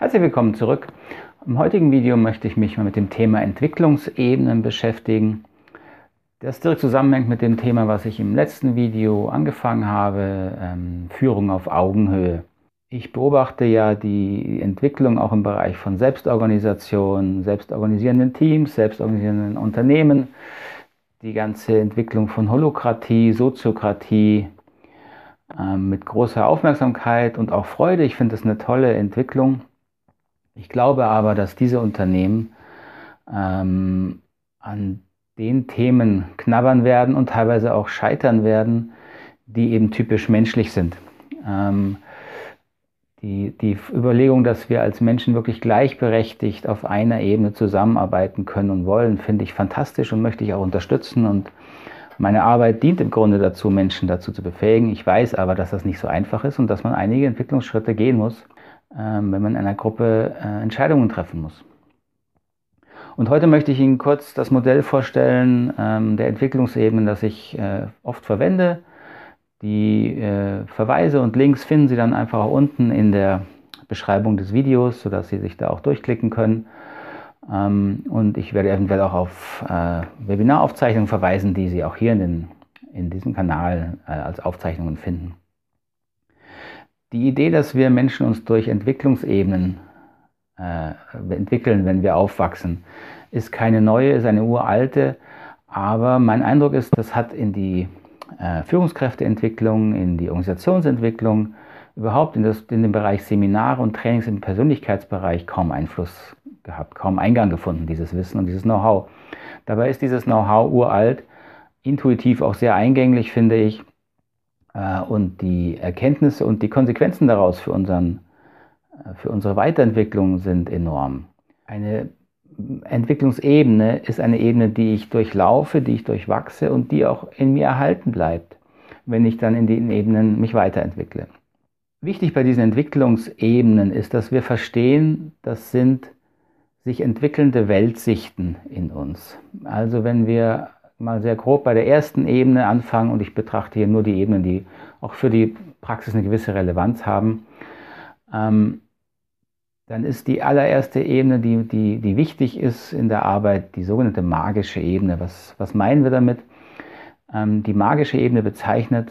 Herzlich willkommen zurück. Im heutigen Video möchte ich mich mal mit dem Thema Entwicklungsebenen beschäftigen. Das direkt zusammenhängt mit dem Thema, was ich im letzten Video angefangen habe, ähm, Führung auf Augenhöhe. Ich beobachte ja die Entwicklung auch im Bereich von Selbstorganisation, selbstorganisierenden Teams, selbstorganisierenden Unternehmen, die ganze Entwicklung von Holokratie, Soziokratie, ähm, mit großer Aufmerksamkeit und auch Freude. Ich finde es eine tolle Entwicklung. Ich glaube aber, dass diese Unternehmen ähm, an den Themen knabbern werden und teilweise auch scheitern werden, die eben typisch menschlich sind. Ähm, die, die Überlegung, dass wir als Menschen wirklich gleichberechtigt auf einer Ebene zusammenarbeiten können und wollen, finde ich fantastisch und möchte ich auch unterstützen. Und meine Arbeit dient im Grunde dazu, Menschen dazu zu befähigen. Ich weiß aber, dass das nicht so einfach ist und dass man einige Entwicklungsschritte gehen muss, wenn man in einer Gruppe äh, Entscheidungen treffen muss. Und heute möchte ich Ihnen kurz das Modell vorstellen ähm, der Entwicklungsebenen, das ich äh, oft verwende. Die äh, Verweise und Links finden Sie dann einfach unten in der Beschreibung des Videos, sodass Sie sich da auch durchklicken können. Ähm, und ich werde eventuell auch auf Webinaraufzeichnungen verweisen, die Sie auch hier in, den, in diesem Kanal als Aufzeichnungen finden. Die Idee, dass wir Menschen uns durch Entwicklungsebenen äh, entwickeln, wenn wir aufwachsen, ist keine neue, ist eine uralte. Aber mein Eindruck ist, das hat in die äh, Führungskräfteentwicklung, in die Organisationsentwicklung, überhaupt in, das, in den Bereich Seminare und Trainings im Persönlichkeitsbereich kaum Einfluss gehabt, kaum Eingang gefunden, dieses Wissen und dieses Know-how. Dabei ist dieses Know-how uralt, intuitiv auch sehr eingänglich, finde ich. Äh, und die Erkenntnisse und die Konsequenzen daraus für, unseren, äh, für unsere Weiterentwicklung sind enorm. Eine Entwicklungsebene ist eine Ebene, die ich durchlaufe, die ich durchwachse und die auch in mir erhalten bleibt, wenn ich dann in den Ebenen mich weiterentwickle. Wichtig bei diesen Entwicklungsebenen ist, dass wir verstehen, das sind sich entwickelnde Weltsichten in uns. Also wenn wir mal sehr grob bei der ersten Ebene anfangen und ich betrachte hier nur die Ebenen, die auch für die Praxis eine gewisse Relevanz haben, ähm, dann ist die allererste Ebene, die, die, die wichtig ist in der Arbeit, die sogenannte magische Ebene. Was, was meinen wir damit? Ähm, die magische Ebene bezeichnet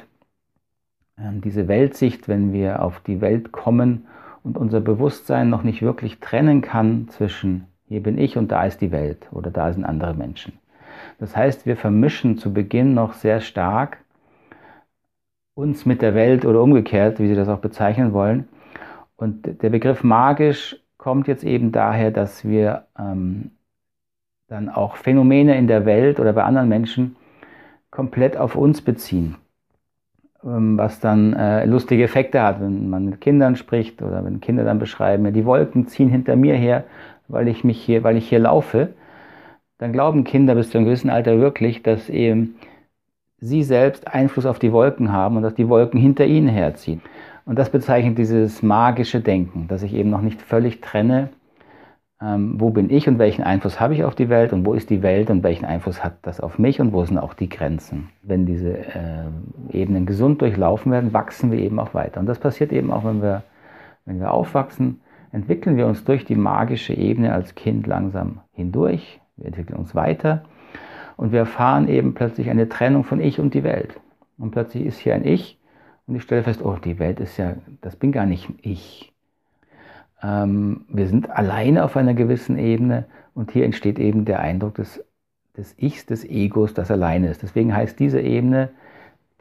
ähm, diese Weltsicht, wenn wir auf die Welt kommen und unser Bewusstsein noch nicht wirklich trennen kann zwischen hier bin ich und da ist die Welt oder da sind andere Menschen. Das heißt, wir vermischen zu Beginn noch sehr stark uns mit der Welt oder umgekehrt, wie Sie das auch bezeichnen wollen. Und der Begriff magisch kommt jetzt eben daher, dass wir ähm, dann auch Phänomene in der Welt oder bei anderen Menschen komplett auf uns beziehen. Ähm, was dann äh, lustige Effekte hat, wenn man mit Kindern spricht oder wenn Kinder dann beschreiben, die Wolken ziehen hinter mir her, weil ich mich hier, weil ich hier laufe, dann glauben Kinder bis zu einem gewissen Alter wirklich, dass eben sie selbst Einfluss auf die Wolken haben und dass die Wolken hinter ihnen herziehen. Und das bezeichnet dieses magische Denken, dass ich eben noch nicht völlig trenne, ähm, wo bin ich und welchen Einfluss habe ich auf die Welt und wo ist die Welt und welchen Einfluss hat das auf mich und wo sind auch die Grenzen. Wenn diese äh, Ebenen gesund durchlaufen werden, wachsen wir eben auch weiter. Und das passiert eben auch, wenn wir, wenn wir aufwachsen, entwickeln wir uns durch die magische Ebene als Kind langsam hindurch. Wir entwickeln uns weiter und wir erfahren eben plötzlich eine Trennung von Ich und die Welt. Und plötzlich ist hier ein Ich und ich stelle fest, oh, die Welt ist ja, das bin gar nicht ich. Ähm, wir sind alleine auf einer gewissen Ebene und hier entsteht eben der Eindruck des, des Ichs, des Egos, das alleine ist. Deswegen heißt diese Ebene,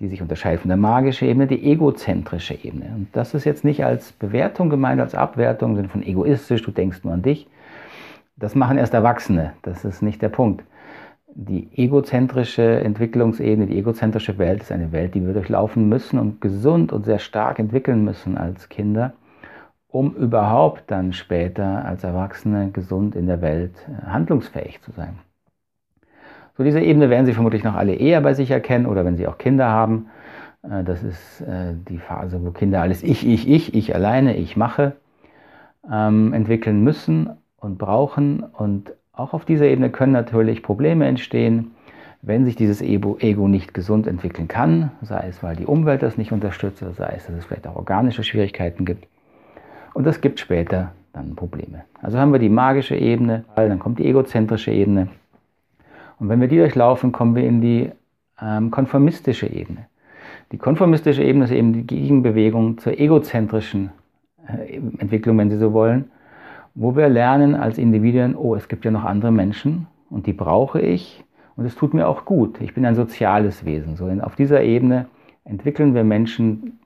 die sich unterscheidet von der magischen Ebene, die egozentrische Ebene. Und das ist jetzt nicht als Bewertung gemeint, als Abwertung, sondern von egoistisch, du denkst nur an dich. Das machen erst Erwachsene, das ist nicht der Punkt. Die egozentrische Entwicklungsebene, die egozentrische Welt ist eine Welt, die wir durchlaufen müssen und gesund und sehr stark entwickeln müssen als Kinder um überhaupt dann später als Erwachsene gesund in der Welt äh, handlungsfähig zu sein. So diese Ebene werden Sie vermutlich noch alle eher bei sich erkennen oder wenn Sie auch Kinder haben. Äh, das ist äh, die Phase, wo Kinder alles ich, ich, ich, ich alleine, ich mache ähm, entwickeln müssen und brauchen. Und auch auf dieser Ebene können natürlich Probleme entstehen, wenn sich dieses Ego nicht gesund entwickeln kann, sei es, weil die Umwelt das nicht unterstützt, sei es, dass es vielleicht auch organische Schwierigkeiten gibt. Und das gibt später dann Probleme. Also haben wir die magische Ebene, dann kommt die egozentrische Ebene. Und wenn wir die durchlaufen, kommen wir in die ähm, konformistische Ebene. Die konformistische Ebene ist eben die Gegenbewegung zur egozentrischen äh, Entwicklung, wenn Sie so wollen, wo wir lernen als Individuen, oh, es gibt ja noch andere Menschen und die brauche ich und es tut mir auch gut. Ich bin ein soziales Wesen. So auf dieser Ebene entwickeln wir Menschen,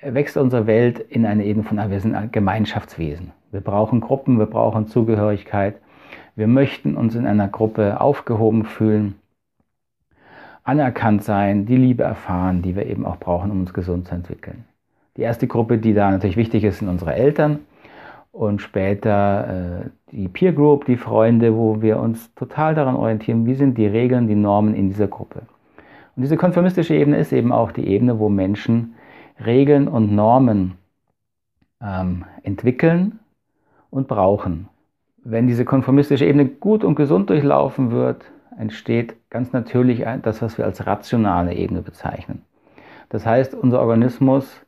wächst unsere Welt in eine Ebene von, ah, wir sind ein Gemeinschaftswesen. Wir brauchen Gruppen, wir brauchen Zugehörigkeit. Wir möchten uns in einer Gruppe aufgehoben fühlen, anerkannt sein, die Liebe erfahren, die wir eben auch brauchen, um uns gesund zu entwickeln. Die erste Gruppe, die da natürlich wichtig ist, sind unsere Eltern und später äh, die Peer Group, die Freunde, wo wir uns total daran orientieren, wie sind die Regeln, die Normen in dieser Gruppe. Und diese konformistische Ebene ist eben auch die Ebene, wo Menschen Regeln und Normen ähm, entwickeln und brauchen. Wenn diese konformistische Ebene gut und gesund durchlaufen wird, entsteht ganz natürlich das, was wir als rationale Ebene bezeichnen. Das heißt, unser Organismus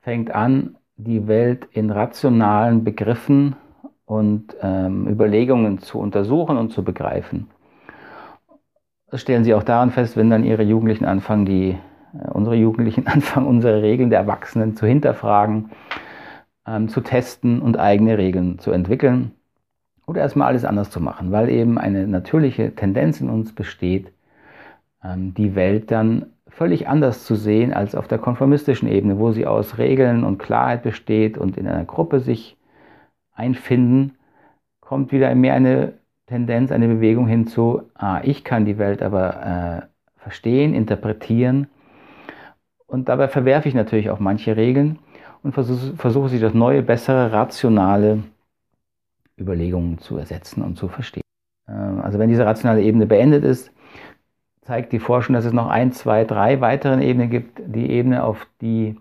fängt an, die Welt in rationalen Begriffen und ähm, Überlegungen zu untersuchen und zu begreifen. Das stellen Sie auch daran fest, wenn dann Ihre Jugendlichen anfangen, die, äh, unsere Jugendlichen anfangen, unsere Regeln der Erwachsenen zu hinterfragen, ähm, zu testen und eigene Regeln zu entwickeln oder erstmal alles anders zu machen, weil eben eine natürliche Tendenz in uns besteht, ähm, die Welt dann völlig anders zu sehen als auf der konformistischen Ebene, wo sie aus Regeln und Klarheit besteht und in einer Gruppe sich einfinden, kommt wieder mehr eine Tendenz, eine Bewegung hinzu, ah, ich kann die Welt aber äh, verstehen, interpretieren und dabei verwerfe ich natürlich auch manche Regeln und versuche, versuche sie durch neue, bessere, rationale Überlegungen zu ersetzen und zu verstehen. Äh, also wenn diese rationale Ebene beendet ist, zeigt die Forschung, dass es noch ein, zwei, drei weitere Ebenen gibt. Die Ebene, auf die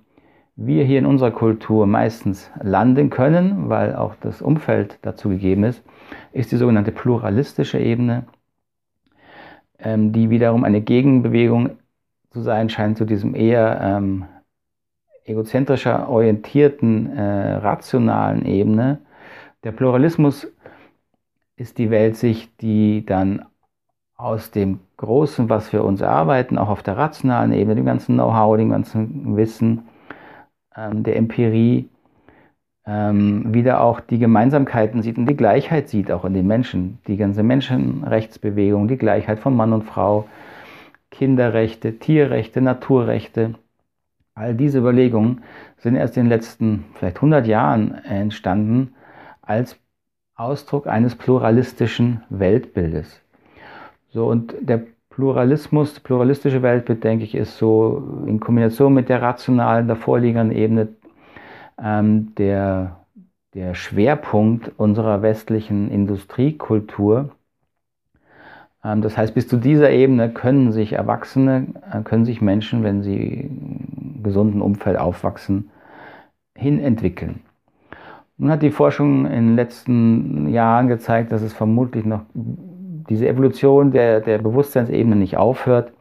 wir hier in unserer Kultur meistens landen können, weil auch das Umfeld dazu gegeben ist, ist die sogenannte pluralistische Ebene, ähm, die wiederum eine Gegenbewegung zu sein scheint zu diesem eher ähm, egozentrischer orientierten, äh, rationalen Ebene. Der Pluralismus ist die Weltsicht, die dann aus dem Großen, was wir uns erarbeiten, auch auf der rationalen Ebene, dem ganzen Know-how, dem ganzen Wissen, ähm, der Empirie, ähm, wieder auch die Gemeinsamkeiten sieht und die Gleichheit sieht auch in den Menschen. Die ganze Menschenrechtsbewegung, die Gleichheit von Mann und Frau, Kinderrechte, Tierrechte, Naturrechte. All diese Überlegungen sind erst in den letzten vielleicht 100 Jahren entstanden als Ausdruck eines pluralistischen Weltbildes. So, und der Pluralismus, das pluralistische Weltbild, denke ich, ist so in Kombination mit der rationalen, davorliegenden Ebene ähm, der, der Schwerpunkt unserer westlichen Industriekultur. Ähm, das heißt, bis zu dieser Ebene können sich Erwachsene, äh, können sich Menschen, wenn sie im gesunden Umfeld aufwachsen, hinentwickeln. Nun hat die Forschung in den letzten Jahren gezeigt, dass es vermutlich noch diese Evolution der, der Bewusstseinsebene nicht aufhört.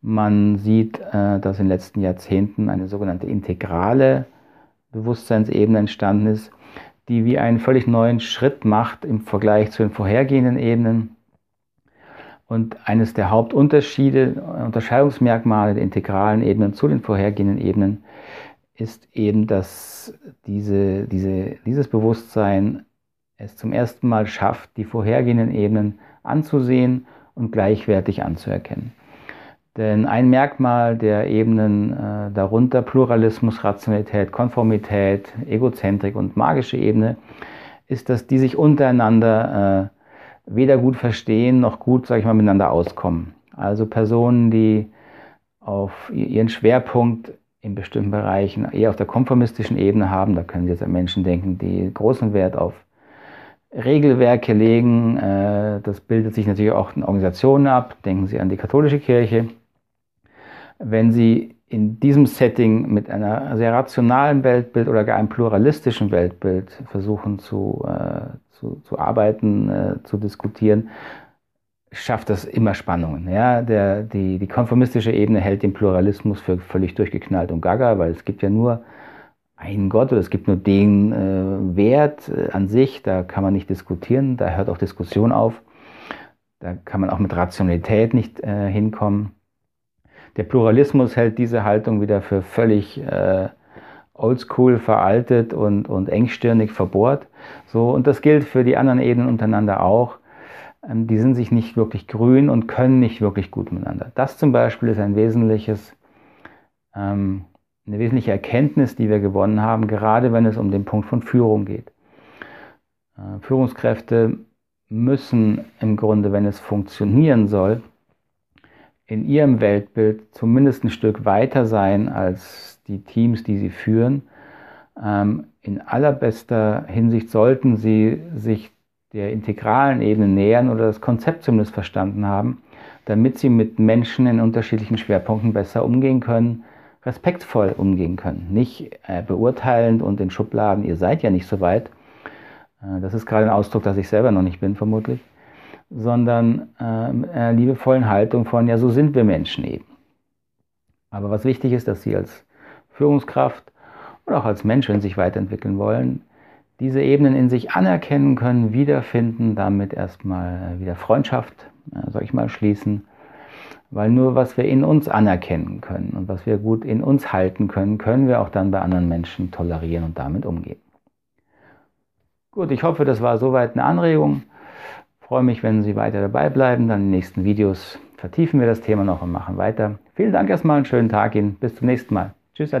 Man sieht, äh, dass in den letzten Jahrzehnten eine sogenannte integrale Bewusstseinsebene entstanden ist, die wie einen völlig neuen Schritt macht im Vergleich zu den vorhergehenden Ebenen. Und eines der Hauptunterschiede, Unterscheidungsmerkmale der integralen Ebenen zu den vorhergehenden Ebenen ist eben, dass diese, diese, dieses Bewusstsein es zum ersten Mal schafft, die vorhergehenden Ebenen anzusehen und gleichwertig anzuerkennen. Denn ein Merkmal der Ebenen äh, darunter, Pluralismus, Rationalität, Konformität, Egozentrik und magische Ebene, ist, dass die sich untereinander äh, weder gut verstehen noch gut, sage ich mal, miteinander auskommen. Also Personen, die auf ihren Schwerpunkt in bestimmten Bereichen eher auf der konformistischen Ebene haben, da können Sie jetzt an Menschen denken, die großen Wert auf Regelwerke legen. Äh, das bildet sich natürlich auch in Organisationen ab. Denken Sie an die katholische Kirche. Wenn Sie in diesem Setting mit einer sehr rationalen Weltbild oder gar einem pluralistischen Weltbild versuchen zu, äh, zu, zu arbeiten, äh, zu diskutieren, schafft das immer Spannungen. Ja? Der, die, die konformistische Ebene hält den Pluralismus für völlig durchgeknallt und gaga, weil es gibt ja nur einen Gott oder es gibt nur den äh, Wert äh, an sich, da kann man nicht diskutieren, da hört auch Diskussion auf. Da kann man auch mit Rationalität nicht äh, hinkommen. Der Pluralismus hält diese Haltung wieder für völlig äh, oldschool, veraltet und, und engstirnig verbohrt. So, und das gilt für die anderen Ebenen untereinander auch. Ähm, die sind sich nicht wirklich grün und können nicht wirklich gut miteinander. Das zum Beispiel ist ein wesentliches, ähm, eine wesentliche Erkenntnis, die wir gewonnen haben, gerade wenn es um den Punkt von Führung geht. Äh, Führungskräfte müssen im Grunde, wenn es funktionieren soll, in ihrem Weltbild zumindest ein Stück weiter sein als die Teams, die sie führen. Ähm, in allerbester Hinsicht sollten sie sich der integralen Ebene nähern oder das Konzept zumindest verstanden haben, damit sie mit Menschen in unterschiedlichen Schwerpunkten besser umgehen können, respektvoll umgehen können. Nicht äh, beurteilend und in Schubladen, ihr seid ja nicht so weit, äh, das ist gerade ein Ausdruck, dass ich selber noch nicht bin, vermutlich, sondern äh, äh, liebevollen Haltung von, ja, so sind wir Menschen eben. Aber was wichtig ist, dass Sie als Führungskraft oder auch als Mensch, wenn Sie sich weiterentwickeln wollen, diese Ebenen in sich anerkennen können, wiederfinden, damit erstmal wieder Freundschaft, äh, sag ich mal, schließen. Weil nur was wir in uns anerkennen können und was wir gut in uns halten können, können wir auch dann bei anderen Menschen tolerieren und damit umgehen. Gut, ich hoffe, das war soweit eine Anregung. Ich freue mich, wenn Sie weiter dabei bleiben. Dann in den nächsten Videos vertiefen wir das Thema noch und machen weiter. Vielen Dank erstmal, einen schönen Tag Ihnen. Bis zum nächsten Mal. Tschüss, Ade.